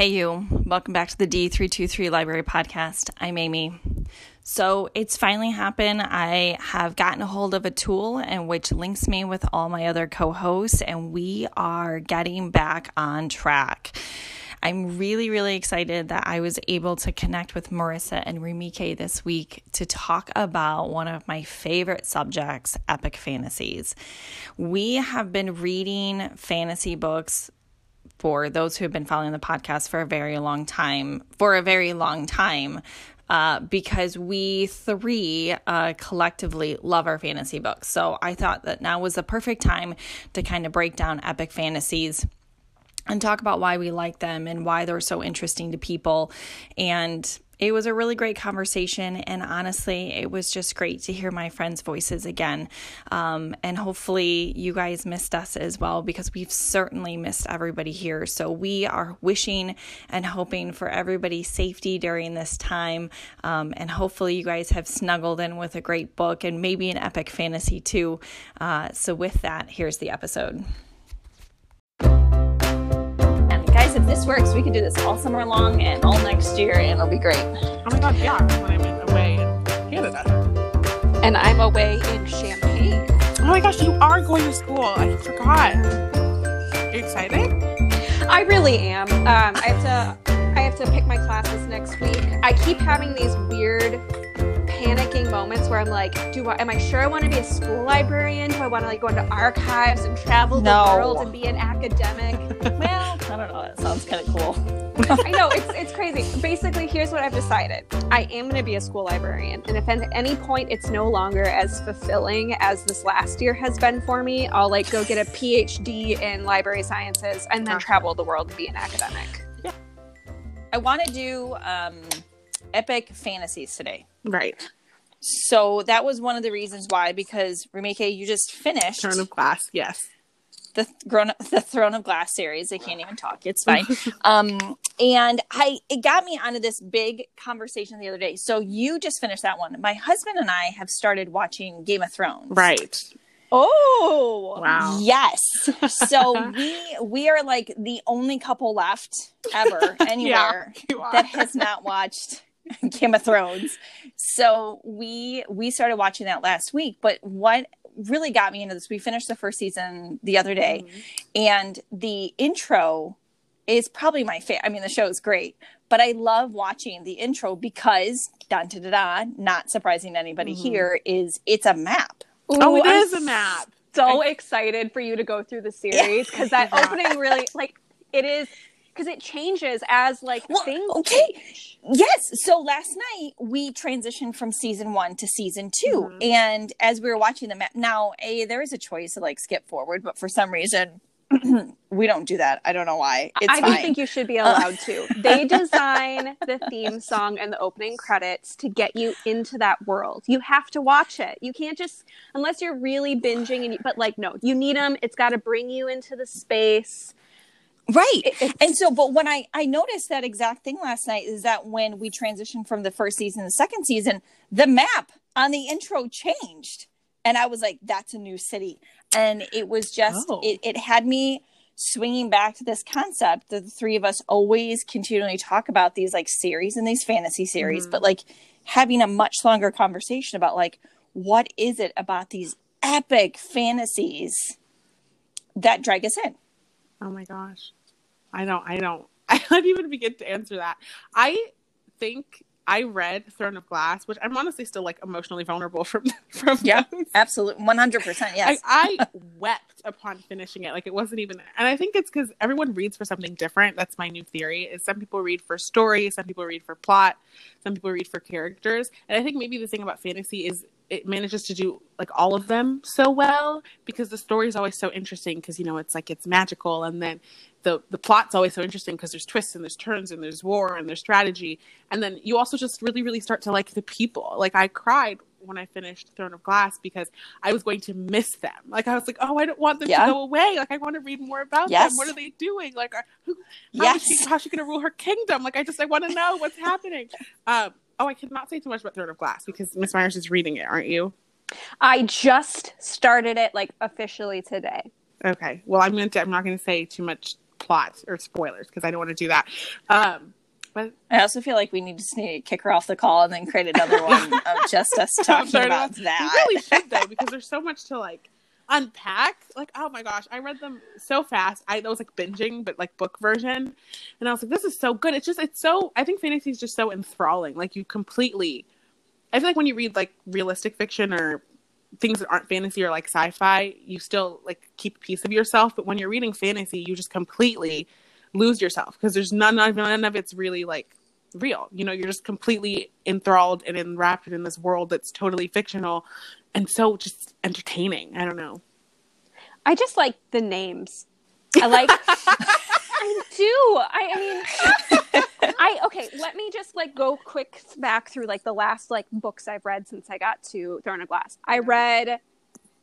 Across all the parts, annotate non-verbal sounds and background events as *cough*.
Hey, you. Welcome back to the D323 Library Podcast. I'm Amy. So it's finally happened. I have gotten a hold of a tool and which links me with all my other co hosts, and we are getting back on track. I'm really, really excited that I was able to connect with Maurissa and Rimike this week to talk about one of my favorite subjects, epic fantasies. We have been reading fantasy books for those who have been following the podcast for a very long time, for a very long time, uh, because we three uh, collectively love our fantasy books. So I thought that now was the perfect time to kind of break down epic fantasies and talk about why we like them and why they're so interesting to people. And it was a really great conversation. And honestly, it was just great to hear my friends' voices again. Um, and hopefully, you guys missed us as well because we've certainly missed everybody here. So, we are wishing and hoping for everybody's safety during this time. Um, and hopefully, you guys have snuggled in with a great book and maybe an epic fantasy too. Uh, so, with that, here's the episode guys, if this works, we can do this all summer long and all next year, and it'll be great. Oh my god, yeah, when I'm away in Canada. And I'm away in Champagne. Oh my gosh, you are going to school. I forgot. Are you excited? I really am. Um, I have to I have to pick my classes next week. I keep having these weird moments where I'm like, do I, am I sure I want to be a school librarian? Do I want to like go into archives and travel no. the world and be an academic? *laughs* well, I don't know. That sounds kind of cool. *laughs* I know it's it's crazy. Basically, here's what I've decided. I am going to be a school librarian, and if at any point it's no longer as fulfilling as this last year has been for me, I'll like go get a PhD in library sciences and then travel the world to be an academic. Yeah. I want to do um, epic fantasies today. Right. So that was one of the reasons why, because Rimike, you just finished Throne of Glass, yes. The grown *laughs* the Throne of Glass series. I can't even talk. It's fine. *laughs* um, and I it got me onto this big conversation the other day. So you just finished that one. My husband and I have started watching Game of Thrones. Right. Oh wow! Yes, so *laughs* we we are like the only couple left ever anywhere yeah, that has not watched *laughs* Game of Thrones. So we we started watching that last week. But what really got me into this, we finished the first season the other day, mm-hmm. and the intro is probably my favorite. I mean, the show is great, but I love watching the intro because da da da da. Not surprising to anybody mm-hmm. here is it's a map. Ooh, oh, it I'm is a map. So I... excited for you to go through the *laughs* series because that *laughs* opening really like it is because it changes as like well, things okay change. yes so last night we transitioned from season one to season 2 mm-hmm. and as we were watching the map now a there is a choice to like skip forward but for some reason *clears throat* we don't do that. I don't know why. It's I fine. think you should be allowed uh, to. *laughs* They design the theme song and the opening credits to get you into that world. You have to watch it. You can't just unless you're really binging and you, but like no, you need them. It's got to bring you into the space. Right. and so, but when I, I noticed that exact thing last night is that when we transitioned from the first season to the second season, the map on the intro changed. And I was like, that's a new city. And it was just, oh. it, it had me swinging back to this concept that the three of us always continually talk about these like series and these fantasy series, mm-hmm. but like having a much longer conversation about like, what is it about these epic fantasies that drag us in? Oh my gosh. I don't, I don't, *laughs* I don't even begin to answer that. I think I read Throne of Glass, which I'm honestly still like emotionally vulnerable *laughs* from from. Yeah, absolutely, one hundred percent. Yes, I, I *laughs* wept upon finishing it. Like it wasn't even, and I think it's because everyone reads for something different. That's my new theory. Is some people read for story, some people read for plot, some people read for characters, and I think maybe the thing about fantasy is it manages to do like all of them so well because the story is always so interesting because you know it's like it's magical and then the the plot's always so interesting because there's twists and there's turns and there's war and there's strategy. And then you also just really really start to like the people. Like i cried when i finished throne of glass because i was going to miss them. Like i was like oh i don't want them yeah. to go away. Like i want to read more about yes. them what are they doing? Like who how yes. is she how's she going to rule her kingdom? Like i just i want to know what's happening. *laughs* Um oh i cannot say too much about throne of glass because miss myers is reading it aren't you i just started it like officially today okay well i'm going to i'm not going to say too much plot or spoilers because I don't want to do that. Um, but I also feel like we need to sneak, kick her off the call and then create another one of just us *laughs* talking Sorry, about we that. really should though because there's so much to like unpack. Like, oh my gosh, I read them so fast. I that was like binging, but like book version, and I was like, this is so good. It's just it's so. I think fantasy is just so enthralling. Like you completely. I feel like when you read like realistic fiction or things that aren't fantasy or like sci-fi, you still like keep a piece of yourself. But when you're reading fantasy, you just completely lose yourself because there's none, none none of it's really like real. You know, you're just completely enthralled and enwrapped in this world that's totally fictional and so just entertaining. I don't know. I just like the names. I like. *laughs* I do. I, I mean, I okay. Let me just like go quick back through like the last like books I've read since I got to Throne of Glass. I read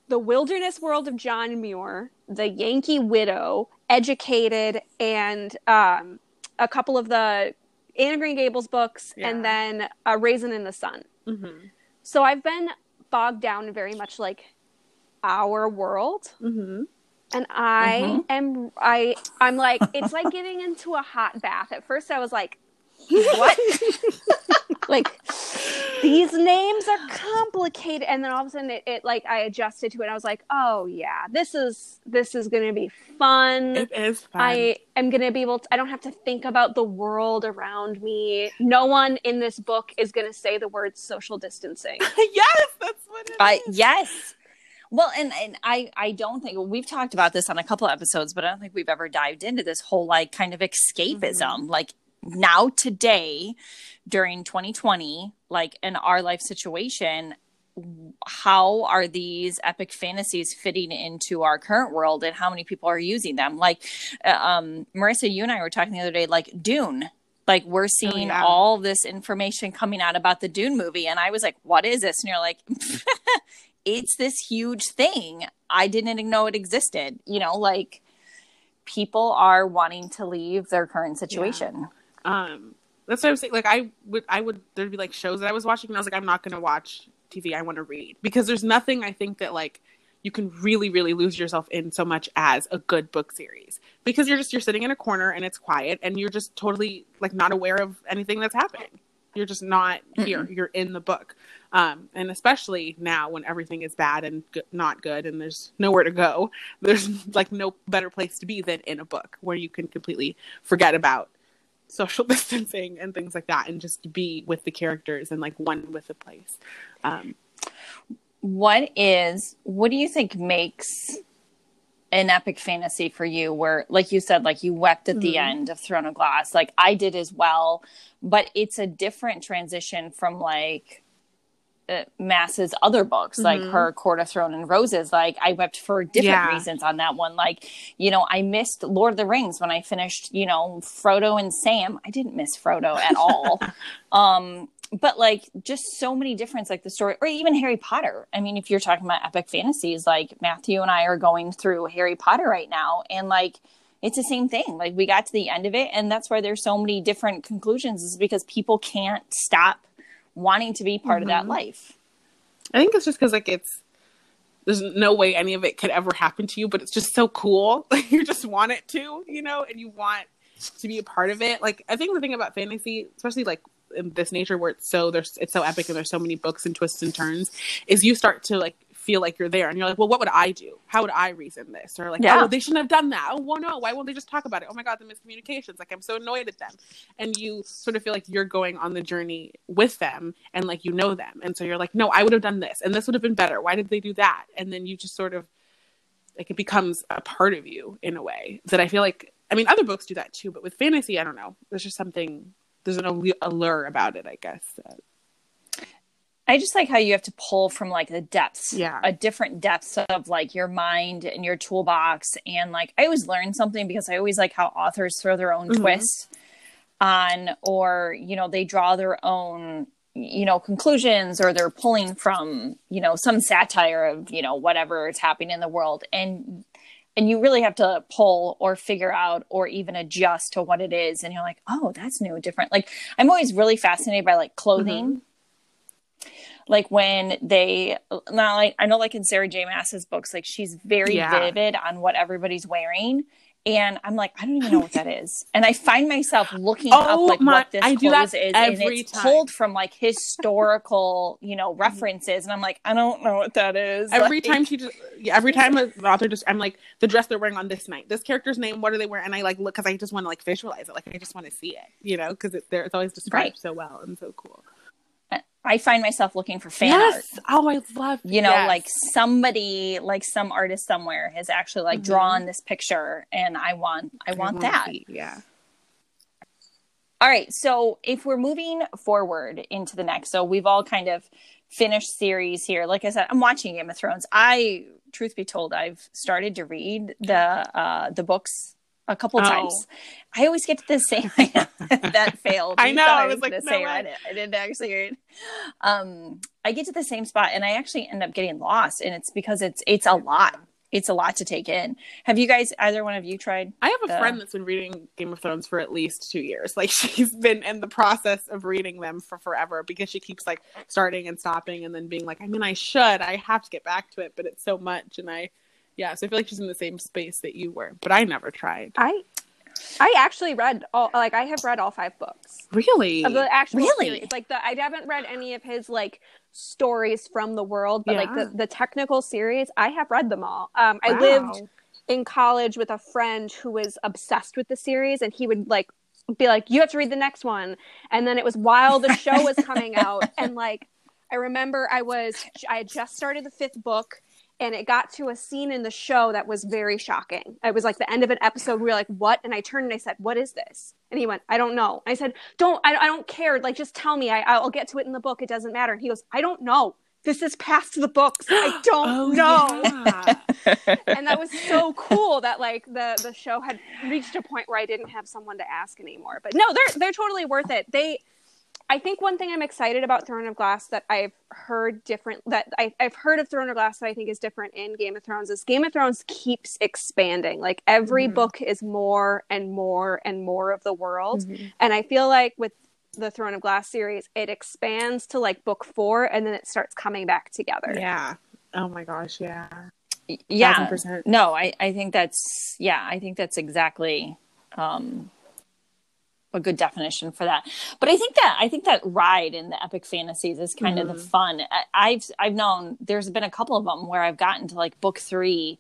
The Wilderness World of John Muir, The Yankee Widow, Educated, and um, a couple of the Anna Green Gables books, Yeah. and then uh, Raisin in the Sun. Mm-hmm. So I've been bogged down in very much like our world Mm-hmm. and I Mhm. am I I'm like it's like getting into a hot bath. At first I was like *laughs* what? *laughs* like these names are complicated and then all of a sudden it, it like I adjusted to it. I was like, "Oh yeah, this is this is going to be fun." It is fun. I am going to be able to, I don't have to think about the world around me. No one in this book is going to say the word social distancing. *laughs* yes, that's what it is. I yes. Well, and and I I don't think we've talked about this on a couple episodes, but I don't think we've ever dived into this whole like kind of escapism. Mm-hmm. Like now today during 2020, like in our life situation, how are these epic fantasies fitting into our current world and how many people are using them? Like uh, um Maurissa, you and I were talking the other day like Dune. Like we're seeing yeah. all this information coming out about the Dune movie and I was like, "What is this?" And you're like, *laughs* it's this huge thing. I didn't even know it existed. You know, like people are wanting to leave their current situation. Um, that's what I'm saying. Like, I would, I would, there'd be like shows that I was watching, and I was like, I'm not going to watch TV. I want to read because there's nothing I think that like you can really, really lose yourself in so much as a good book series because you're just you're sitting in a corner and it's quiet and you're just totally like not aware of anything that's happening. You're just not here. You're in the book, um, and especially now when everything is bad and go- not good, and there's nowhere to go. There's like no better place to be than in a book where you can completely forget about social *laughs* distancing and things like that and just be with the characters and like one with the place um What is what do you think makes an epic fantasy for you where like you said like you wept at the Mhm. end of Throne of Glass like I did as well but it's a different transition from like Maas's other books like Mhm. her Court of Thorns and Roses. Like I wept for different Yeah. reasons on that one. Like you know I missed Lord of the Rings when I finished you know Frodo and Sam. I didn't miss Frodo at all. *laughs* Um but like just so many different like the story or even harry potter. I mean if you're talking about epic fantasies like matthew and i are going through harry potter right now and like it's the same thing. Like we got to the end of it and that's why there's so many different conclusions is because people can't stop wanting to be part of that Mhm. life. I think it's just because like it's there's no way any of it could ever happen to you but it's just so cool. *laughs* Like you just want it to you know and you want to be a part of it. Like i think the thing about fantasy especially like in this nature where it's so there's it's so epic and there's so many books and twists and turns is you start to like feel like you're there. And you're like well what would i do? How would i reason this? Or like Yeah. oh they shouldn't have done that. Oh well no. Why won't they just talk about it? Oh my god the miscommunications. Like i'm so annoyed at them. And you sort of feel like you're going on the journey with them and like you know them. And so you're like no i would have done this. And this would have been better. Why did they do that? And then you just sort of like it becomes a part of you in a way that i feel like i mean other books do that too. But with fantasy i don't know. There's just something there's an allure about it i guess Uh, I just like how you have to pull from like the depths, Yeah. a different depths of like your mind and your toolbox. And like I always learn something because I always like how authors throw their own Mhm. twists on, or you know, they draw their own, you know, conclusions, or they're pulling from, you know, some satire of you know whatever is happening in the world, and and you really have to pull or figure out or even adjust to what it is, and you're like, oh, that's new, different. Like I'm always really fascinated by like clothing like when they now like I know like in Sarah J Maas's books like she's very Yeah. vivid on what everybody's wearing and I'm like, I don't even know what that is. And I find myself looking Oh up like my- what this I clothes is, and every it's time. pulled from like historical, you know, mm-hmm. references. And I'm like, I don't know what that is. Every Like, time she just, yeah, every time the author just, I'm like, the dress they're wearing on this night, this character's name, what are they wearing? And I like look because I just want to like visualize it, like I just want to see it, you know, because it, there- it's always described Right. so well and so cool. I find myself looking for fan art. yes, oh, I love, You know, yes. like somebody, like some artist somewhere has actually like Mhm. drawn this picture, and I want, I want wanna that. see, yeah. All right. So if we're moving forward into the next, so we've all kind of finished series here. Like I said, I'm watching Game of Thrones. I, truth be told, I've started to read the uh, the books a couple Oh. times. I always get to the same. *laughs* that failed. I You know, I was like, no say. I, didn't, I didn't actually read. Um, I get to the same spot, and I actually end up getting lost, and it's because it's it's a lot. It's a lot to take in. Have you guys, either one of you, tried? I have a the- friend that's been reading Game of Thrones for at least two years. Like *laughs* she's been in the process of reading them for forever because she keeps like starting and stopping and then being like, I mean, I should, I have to get back to it, but it's so much, and I, yeah. So I feel like she's in the same space that you were, but I never tried. I I actually read all like I have read all five books Really? of the actual Really? series. Like the I haven't read any of his like stories from the world, but like the, the technical series, I have read them all. Um, I Wow. lived in college with a friend who was obsessed with the series, and he would like be like, "You have to read the next one," and then it was while the show was coming out, *laughs* and like I remember I was I had just started the fifth book. And it got to a scene in the show that was very shocking. It was like the end of an episode. We were like, "What?" And I turned and I said, "What is this?" And he went, "I don't know." I said, "Don't. I, I don't care. Like, just tell me. I, I'll get to it in the book. It doesn't matter." And he goes, "I don't know. This is past the books. I *gasps* don't Oh, know." yeah. and that was so cool that like the the show had reached a point where I didn't have someone to ask anymore. But no, they're they're totally worth it. They I think one thing I'm excited about Throne of Glass that I've heard different that I, I've heard of Throne of Glass that I think is different in Game of Thrones is Game of Thrones keeps expanding. Like every Mhm. book is more and more and more of the world. Mhm. And I feel like with the Throne of Glass series, it expands to like book four and then it starts coming back together. yeah. Oh my gosh, yeah. yeah Thousand percent. no I, I think that's yeah i think that's exactly um a good definition for that. But i think that i think that ride in the epic fantasies is kind of the Mhm. fun. I, i've i've known there's been a couple of them where i've gotten to like book three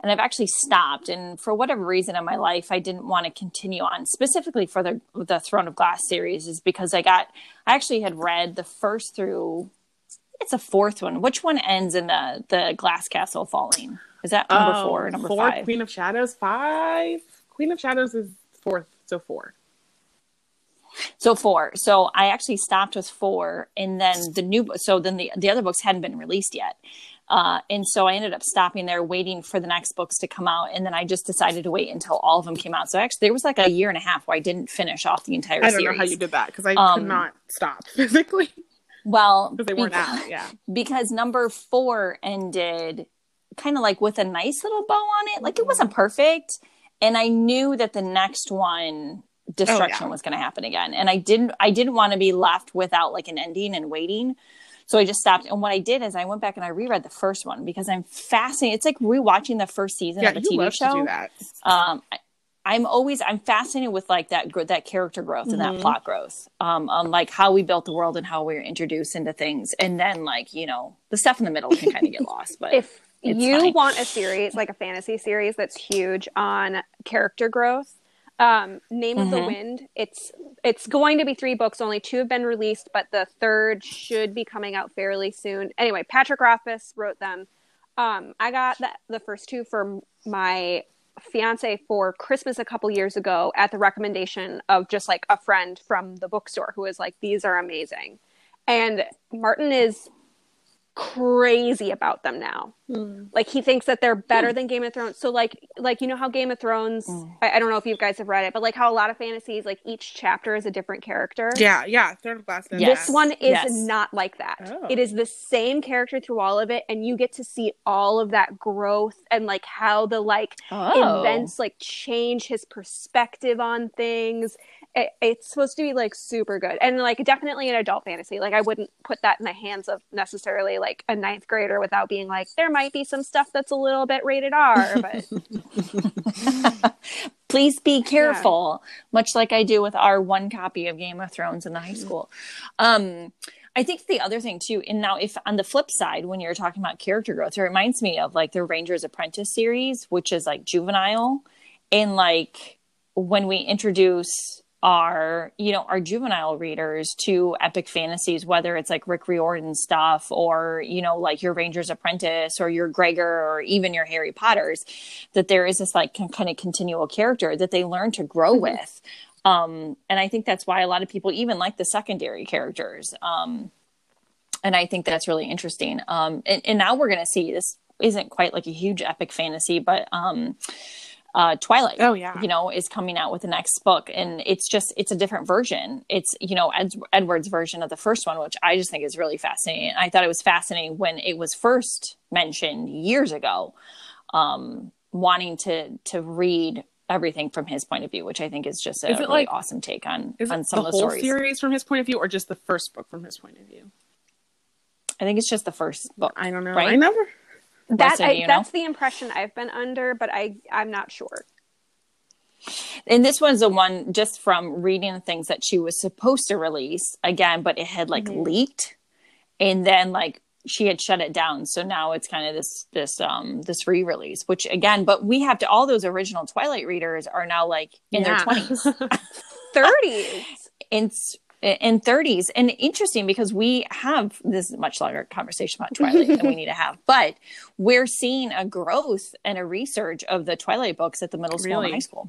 and i've actually stopped. And for whatever reason in my life i didn't want to continue on. Specifically for the the throne of glass series is because i got i actually had read the first through it's a fourth one. Which one ends in the the glass castle falling? Is that number Oh, four or number four, five? Queen of Shadows, five. Queen of Shadows is fourth, so four. So four. So I actually stopped with four, and then the new. So then the the other books hadn't been released yet, uh, and so I ended up stopping there, waiting for the next books to come out, and then I just decided to wait until all of them came out. So actually, there was like a year and a half where I didn't finish off the entire I don't series. know how you did that because I Um, could not stop *laughs* physically well, because they weren't because, out. Yeah. *laughs* because number four ended kind of like with a nice little bow on it. Like it wasn't perfect, and I knew that the next one destruction yeah. was going to happen again, and I didn't. I didn't want to be left without like an ending and waiting. So I just stopped. And what I did is I went back and I reread the first one because I'm fascinated. It's like rewatching the first season Yeah, of a TV show that. um I, i'm always i'm fascinated with like that that character growth and that Mhm. plot growth um on like how we built the world and how we were introduced into things and then like you know the stuff in the middle can kind of get lost but if you fine. want a series like a fantasy series that's huge on character growth um name of the Mhm. wind it's it's going to be three books. Only two have been released but the third should be coming out fairly soon. Anyway patrick rothfuss wrote them. Um i got the, the first two for my fiance for christmas a couple years ago at the recommendation of just like a friend from the bookstore who was like these are amazing. And martin is crazy about them now like he thinks that they're better than Game of Thrones. So like like you know how Game of Thrones Mm. I, I don't know if you guys have read it, but like how a lot of fantasies like each chapter is a different character. Yeah, yeah. Throne of Glass. does Yes. This one is Yes. not like that. Oh. It is the same character through all of it, and you get to see all of that growth and like how the like oh events like change his perspective on things. It, it's supposed to be like super good. And like definitely an adult fantasy. Like I wouldn't put that in the hands of necessarily like a ninth grader without being like there might might be some stuff that's a little bit rated R, but *laughs* *laughs* please be careful. Much like i do with our one copy of game of thrones in the high school. Um i think the other thing too and now if on the flip side when you're talking about character growth it reminds me of like the rangers apprentice series which is like juvenile. And like when we introduce our you know our juvenile readers to epic fantasies whether it's like rick riordan stuff or you know like your ranger's apprentice or your gregor or even your harry potters that there is this like kind of continual character that they learn to grow mm-hmm. with. Um and i think that's why a lot of people even like the secondary characters. Um and i think that's really interesting. Um and, and now we're gonna see this isn't quite like a huge epic fantasy but um uh, Twilight. Oh yeah, you know, is coming out with the next book, and it's just it's a different version. It's you know Ed, Edward's version of the first one, which I just think is really fascinating. I thought it was fascinating when it was first mentioned years ago, um, wanting to to read everything from his point of view, which I think is just a is really like, awesome take on on some of the stories. series from his point of view, or just the first book from his point of view. I think it's just the first book. I don't know. Right? I never that I, that's the impression I've been under, but I I'm not sure. And this was the one just from reading the things that she was supposed to release again, but it had like mm-hmm. leaked, and then like she had shut it down. So now it's kind of this this um this re-release, which again, but we have to all those original Twilight readers are now like in yeah. their twenties, *laughs* thirties. *laughs* And in 30s and interesting because we have this much longer conversation about twilight than we *laughs* need to have but we're seeing a growth and a research of the twilight books at the middle school really? and high school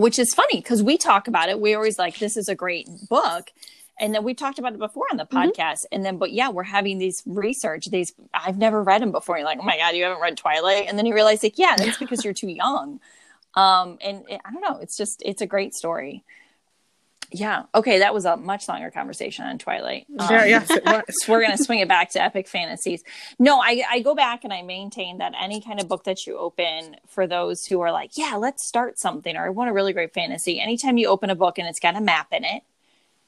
which is funny because we talk about it. We always like this is a great book. And then we talked about it before on the mm-hmm. podcast. Mm-hmm. and then but yeah we're having these research these i've never read them before. You're like oh my god you haven't read twilight? And then you realize like yeah that's because you're too young. Um and it, i don't know it's just it's a great story yeah. Okay. That was a much longer conversation on Twilight. Um, yeah, yes, it was. *laughs* we're going to swing it back to epic fantasies. No, I, I go back and I maintain that any kind of book that you open for those who are like, yeah, let's start something, or I want a really great fantasy. Anytime you open a book and it's got a map in it,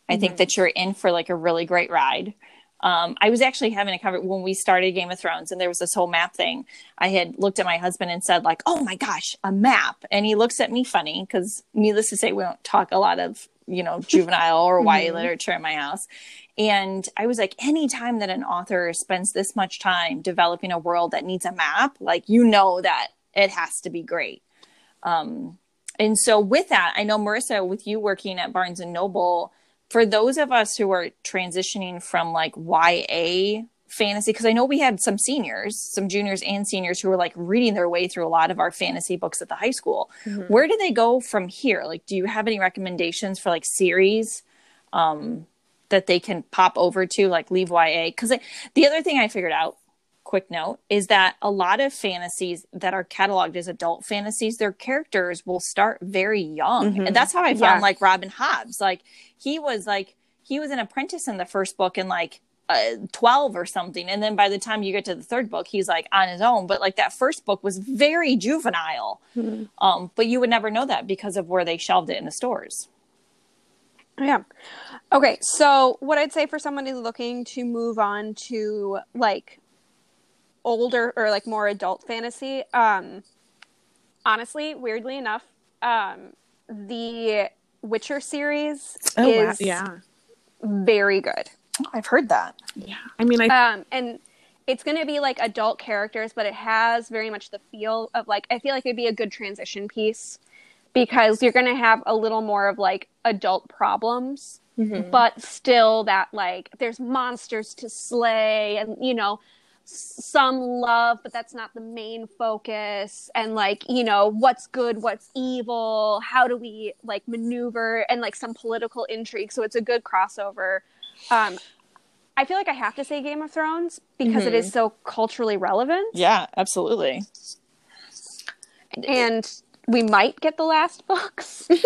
I mm-hmm. think that you're in for like a really great ride. Um, I was actually having a cover when we started Game of Thrones and there was this whole map thing. I had looked at my husband and said, like, oh my gosh, a map. And he looks at me funny because needless to say, we don't talk a lot of you know, juvenile or *laughs* YA mm-hmm. literature in my house. And I was like, anytime that an author spends this much time developing a world that needs a map, like, you know, that it has to be great. Um, and so with that, I know Maurissa, with you working at Barnes and Noble, for those of us who are transitioning from like YA fantasy because I know we had some seniors, some juniors and seniors who were like reading their way through a lot of our fantasy books at the high school. Mm-hmm. Where do they go from here? Like, do you have any recommendations for like series um, that they can pop over to, like leave YA? Because the other thing I figured out, quick note, is that a lot of fantasies that are cataloged as adult fantasies, their characters will start very young, mm-hmm. and that's how I found yeah. like Robin Hobbs. Like he was like he was an apprentice in the first book, and like uh, 12 or something and then by the time you get to the third book he's like on his own. But like that first book was very juvenile. Mm-hmm. um, but you would never know that because of where they shelved it in the stores. Yeah. Okay so what i'd say for someone who's looking to move on to like older or like more adult fantasy um honestly weirdly enough um the witcher series oh, is wow. yeah. very good I've heard that. Yeah. I mean, I. Um, and it's going to be like adult characters, but it has very much the feel of like, I feel like it'd be a good transition piece because you're going to have a little more of like adult problems, mm-hmm. but still that like there's monsters to slay and, you know, some love, but that's not the main focus. And like, you know, what's good, what's evil, how do we like maneuver and like some political intrigue. So it's a good crossover um, I feel like I have to say Game of Thrones because mm-hmm. it is mm-hmm. so culturally relevant. Yeah, absolutely. And we might get the last books. *laughs* *laughs* do,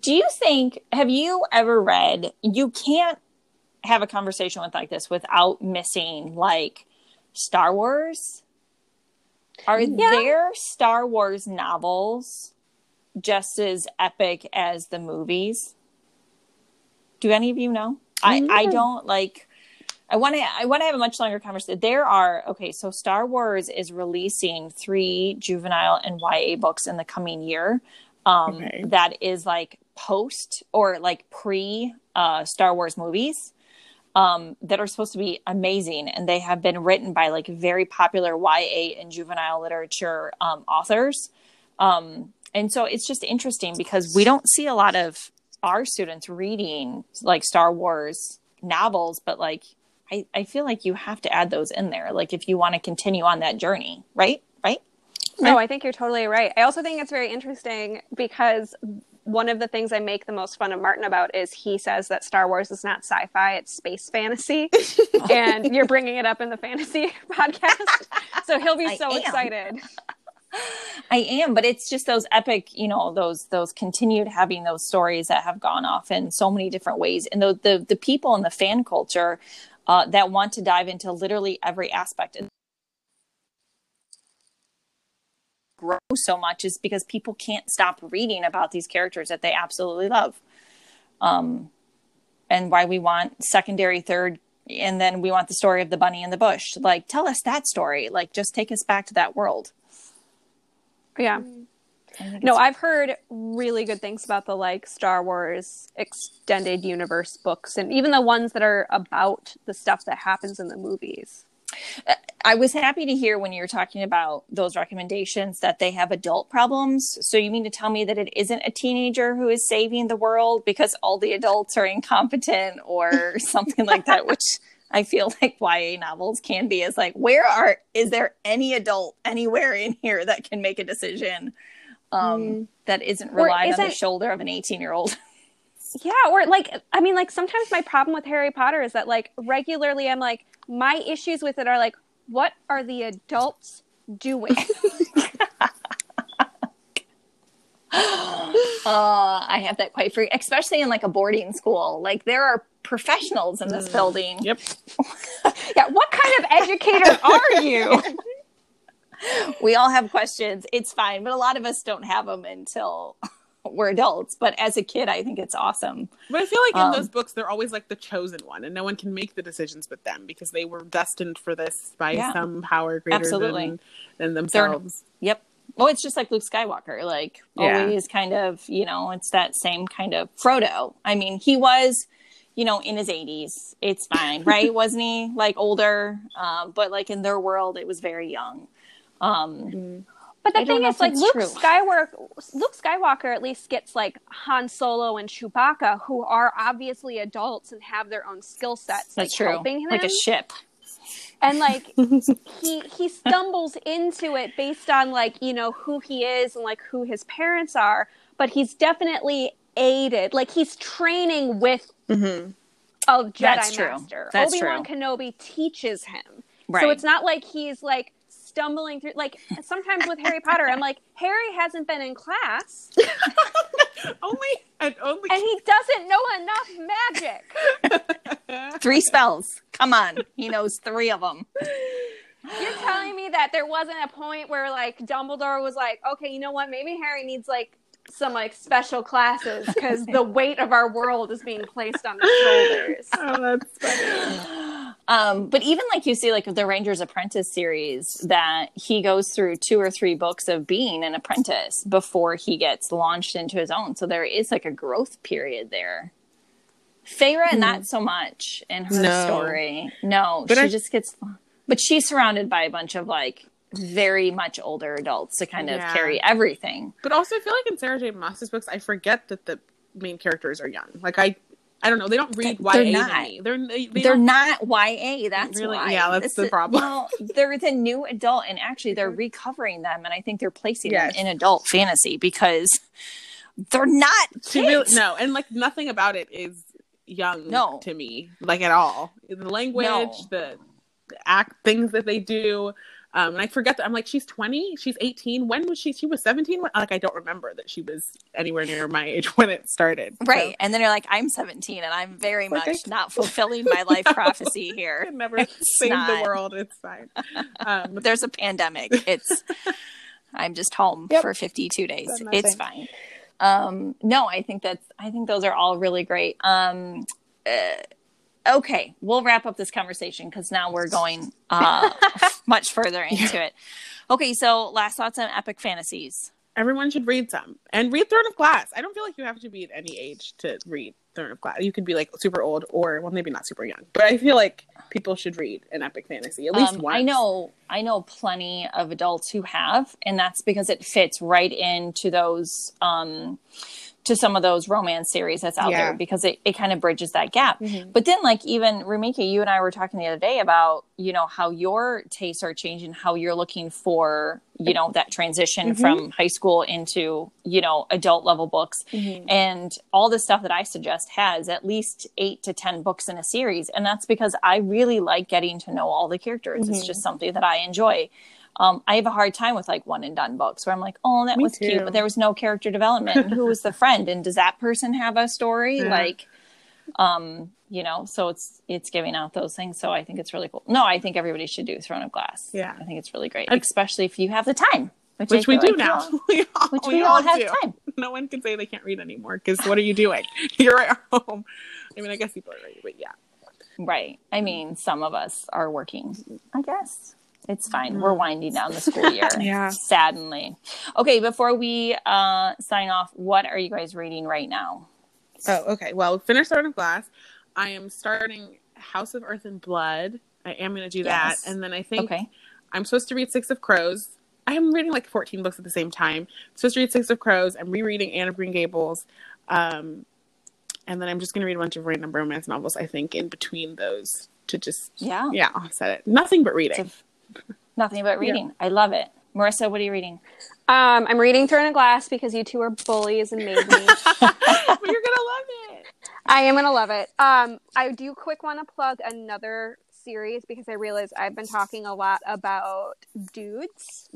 do you think, have you ever read, you can't have a conversation with like this without missing like Star Wars? Are yeah. there Star Wars novels just as epic as the movies? Do any of you know? I I don't like. I want to I want to have a much longer conversation. There are okay, so Star Wars is releasing three juvenile and YA books in the coming year. Um, Okay. that is like post or like pre uh, Star Wars movies um, that are supposed to be amazing, and they have been written by like very popular YA and juvenile literature um, authors. Um, and so it's just interesting because we don't see a lot of our students reading like Star Wars novels, but like I, I feel like you have to add those in there, like if you want to continue on that journey, right? Right? No, I think you're totally right. I also think it's very interesting because one of the things I make the most fun of Martin about is he says that Star Wars is not sci-fi; it's space fantasy, *laughs* and you're bringing it up in the fantasy *laughs* podcast. So he'll be I so am. excited. I am, but it's just those epic, you know, those those continued having those stories that have gone off in so many different ways, and the the, the people in the fan culture uh, that want to dive into literally every aspect and grow so much is because people can't stop reading about these characters that they absolutely love, um, and why we want secondary, third. And then we want the story of the bunny in the bush. Like, tell us that story. Like, just take us back to that world. Yeah. No, I've heard really good things about the like Star Wars extended universe books and even the ones that are about the stuff that happens in the movies. Uh, I was happy to hear when you were talking about those recommendations that they have adult problems. So you mean to tell me that it isn't a teenager who is saving the world because all the adults are incompetent or *laughs* something like that, which I feel *laughs* like YA novels can be is like, where are is there any adult anywhere in here that can make a decision um, that isn't relied on the shoulder of an 18 year old? *laughs* Yeah, or like I mean like sometimes my problem with Harry Potter is that like regularly I'm like my issues with it are like what are the adults doing? *laughs* *gasps* Uh, I have that quite free, especially in like a boarding school. Like there are professionals in this building. Yep. *laughs* yeah, what kind of educator *laughs* are you? *laughs* we all have questions. It's fine, but a lot of us don't have them until we're adults. But as a kid, I think it's awesome. But I feel like in Um, those books, they're always like the chosen one, and no one can make the decisions but them because they were destined for this by Yeah. some power greater Absolutely. than, than themselves. Yep. Well, it's just like Luke Skywalker, like Yeah. always kind of, you know, it's that same kind of Frodo. I mean, he was, you know, in his 80s. It's fine, *laughs* right? Wasn't he like older? Um, but like in their world, it was very young. Um, But the I thing is, like Luke true. Skywalker, Luke Skywalker at least gets like Han Solo and Chewbacca, who are obviously adults and have their own skill sets, like that's true. helping him. Like a ship. And like *laughs* he he stumbles into it based on like you know who he is and like who his parents are, but he's definitely aided. Like he's training with Mm-hmm. a Jedi That's true. master. That's Obi Wan Kenobi teaches him. So it's not like he's like stumbling through like sometimes with Harry Potter I'm like Harry hasn't been in class *laughs* only and only. and he doesn't know enough magic. *laughs* Three spells. Come on. He knows three of them. You're telling me that there wasn't a point where like Dumbledore was like, "Okay, you know what? Maybe Harry needs like some like special classes because the *laughs* weight of our world is being placed on the shoulders." *laughs* oh, that's funny. *gasps* Um, but even like you see, like the Ranger's Apprentice series, that he goes through two or three books of being an apprentice before he gets launched into his own. So there is like a growth period there. Feyre, not so much in her No. story. No, But she I- just gets, but she's surrounded by a bunch of like very much older adults to kind of Yeah. carry everything. But also, I feel like in Sarah J. Maas's books, I forget that the main characters are young. Like I, I don't know. They don't read They're YA not. They're they, They're don't- YA. That's Really? why. Yeah, that's This the is- problem. Well, they're the new adult, and actually, they're mhm. recovering them, and I think they're placing Yes. them in adult fantasy because they're not kids. no, and like nothing about it is young No. to me, like at all. The language, No. the, the act, things that they do. Um, and I forget that I'm like, she's 20, she's 18. When was she? She was 17. Like, I don't remember that she was anywhere near my age when it started. Right, and then you're like, I'm 17, and I'm very Like, much I- not *laughs* fulfilling my life prophecy here. I can never It's save the world. It's fine. Um, *laughs* There's a pandemic. It's I'm just home Yep. for 52 days. It's fine. Um, no, I think that's I think those are all really great. Um, uh, okay, we'll wrap up this conversation because now we're going uh, *laughs* much further into it. Okay, so last thoughts on epic fantasies. Everyone should read some and read Throne of Glass. I don't feel like you have to be at any age to read Throne of Glass. You could be like super old or well, maybe not super young, but I feel like people should read an epic fantasy at least Um, once. I know, I know plenty of adults who have, and that's because it fits right into those, um, to some of those romance series that's out Yeah. there because it, it kind of bridges that gap. Mhm. But then, like even Rumika, you and I were talking the other day about you know how your tastes are changing, how you're looking for you know that transition Mhm. from high school into you know adult level books, Mhm. and all the stuff that I suggest has at least eight to ten books in a series, and that's because I really like getting to know all the characters. It's Mhm. just something that I enjoy. Um, I have a hard time with like one and done books where I'm like, oh, that Me was cute, but there was no character development. Who was the friend? And does that person have a story? Yeah. Like, um, you know, so it's it's giving out those things. So I think it's really cool. No, I think everybody should do Throne of Glass. Yeah. I think it's really great, especially if you have the time, which, which we do like now. all- *laughs* we all, which we we all have do. time. No one can say they can't read anymore because what are you doing? *laughs* You're at home. I mean, I guess people are ready, but yeah. Right. I mean, some of us are working. I guess it's fine. We're winding down the school year. *laughs* Yeah. Sadly. Okay. Before we uh, sign off, what are you guys reading right now? Oh, okay. Well, finish Throne of Glass. I am starting House of Earth and Blood. I am going to do that, and then I think Okay. I'm supposed to read Six of Crows. I am reading like 14 books at the same time. I'm supposed to read Six of Crows. I'm rereading Anne of Green Gables. Um, and then I'm just going to read a bunch of random romance novels, I think, in between those to just, Yeah. yeah, offset it. Nothing but reading. Nothing but reading. I love it. Maurissa, what are you reading? Um, I'm reading Throne a Glass because you two are bullies and made me. *laughs* you're going to love it. I am gonna love it. Um, I do quick want to plug another series because I realize I've been talking a lot about dudes,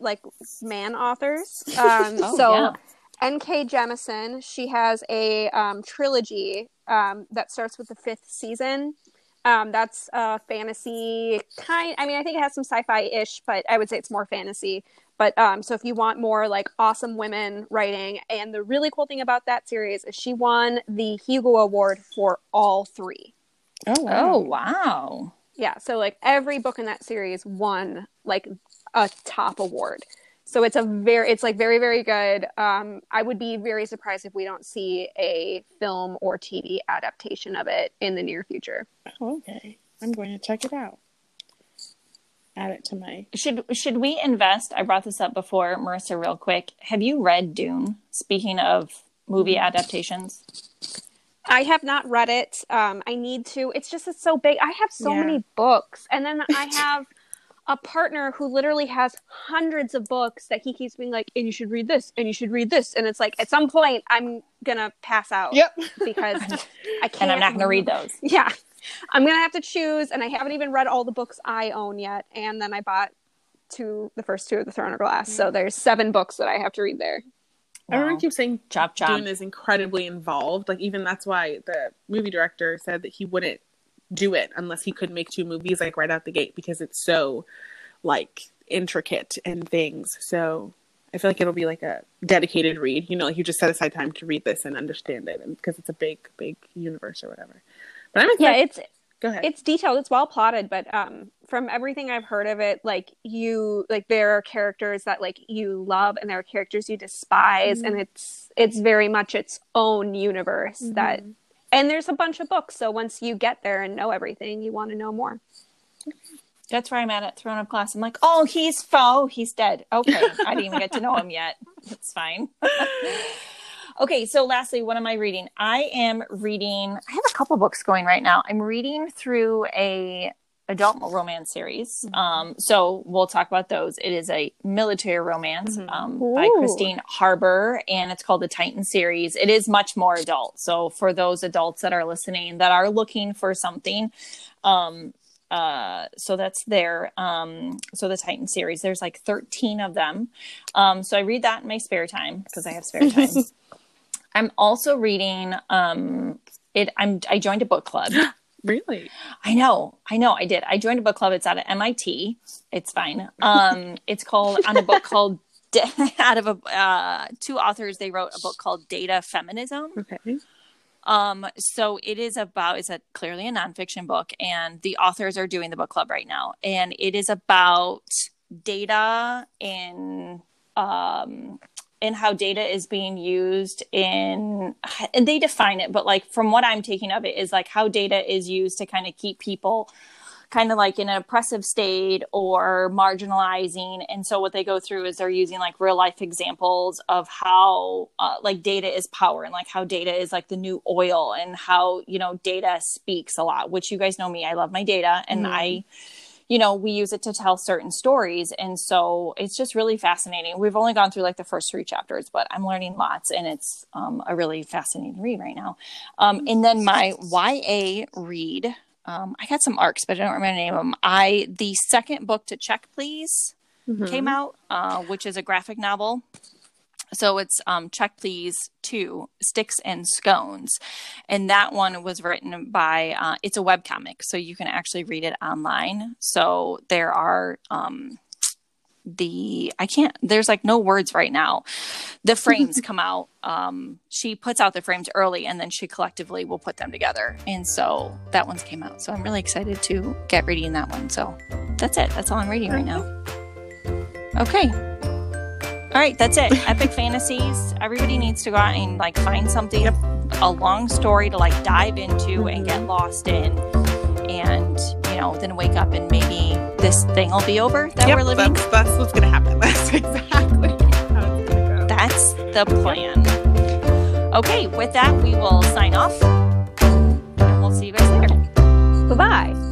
like man authors. Um, *laughs* Oh, so yeah. N.K. Jemisin, she has a um, trilogy um, that starts with the fifth season. Um, that's a fantasy kind. I mean, I think it has some sci-fi ish, but I would say it's more fantasy. But um, so if you want more like awesome women writing, and the really cool thing about that series is she won the Hugo Award for all three. Oh, Oh, wow. Yeah, so like every book in that series won like a top award. So it's a very it's like very very good. Um, I would be very surprised if we don't see a film or TV adaptation of it in the near future. Oh, okay. I'm going to check it out. Add it to my. Should should we invest? I brought this up before, Maurissa, real quick. Have you read Dune? Speaking of movie adaptations, I have not read it. Um, I need to. It's just it's so big. I have so Yeah. many books, and then I *laughs* have a partner who literally has hundreds of books that he keeps being like, "And you should read this, and you should read this," and it's like at some point I'm gonna pass out Yep. *laughs* because *laughs* I can't. and I'm not going to read those. Yeah, I'm gonna have to choose, and I haven't even read all the books I own yet. And then I bought two, the first two of the Throne of Glass, so mm-hmm. there's seven books that I have to read there. Everyone keeps saying Chop chop. Dune is incredibly involved. Like even that's why the movie director said that he wouldn't do it unless he could make two movies like right out the gate because it's so like intricate and things. So I feel like it'll be like a dedicated read. You know, like you just set aside time to read this and understand it, because it's a big, big universe or whatever. But I'm Yeah, it's Go ahead. it's detailed it's well plotted but um from everything i've heard of it like you like there are characters that like you love and there are characters you despise and it's it's very much its own universe that and there's a bunch of books so once you get there and know everything you want to know more That's where I'm at at Throne of Glass. I'm like, oh, he's faux. Oh, he's dead. Okay. I didn't even get to know him *laughs* yet. It's fine. *laughs* okay. So, lastly, what am I reading? I am reading, I have a couple books going right now. I'm reading through a adult romance series. Um, so we'll talk about those. It is a military romance um, by Christin Harber, and it's called the Titan series. It is much more adult. So for those adults that are listening that are looking for something, um, uh, so that's there. Um, so the Titan series, there's like 13 of them. Um, so I read that in my spare time because I have spare *laughs* time. I'm also reading. Um, it. I'm. I joined a book club. *gasps* really? I know, I know, I did. I joined a book club. It's out of MIT. It's fine. Um, it's called on a book called *laughs* out of a uh, two authors. They wrote a book called Data Feminism. Okay. Um, so it is about it's a clearly a nonfiction book, and the authors are doing the book club right now, and it is about data in um and how data is being used in and they define it but like from what i'm taking of it is like how data is used to kind of keep people kind of like in an oppressive state or marginalizing and so what they go through is they're using like real life examples of how uh, like data is power and like how data is like the new oil and how you know data speaks a lot which you guys know me i love my data and mm-hmm. i you know, we use it to tell certain stories. And so it's just really fascinating. We've only gone through like the first three chapters, but I'm learning lots and it's um, a really fascinating read right now. Um, and then my YA read, um, I got some arcs, but I don't remember the name of them. I, the second book to check, please, mm-hmm. came out, uh, which is a graphic novel so it's um, Check Please 2 Sticks and Scones. And that one was written by, uh, it's a web comic, so you can actually read it online. So there are. Um, the I can't there's like no words right now. The frames *laughs* come out. Um she puts out the frames early and then she collectively will put them together. And so that one's came out. So I'm really excited to get reading that one. So that's it. That's all I'm reading right now. Okay. All right, that's it. Epic fantasies. Everybody needs to go out and like find something, yep. a long story to like dive into and get lost in, and you know, then wake up and maybe this thing will be over that yep, we're living. That's, that's what's gonna happen. *laughs* That's exactly how it's gonna go. That's the plan. Okay, with that, we will sign off, and we'll see you guys later. Bye bye.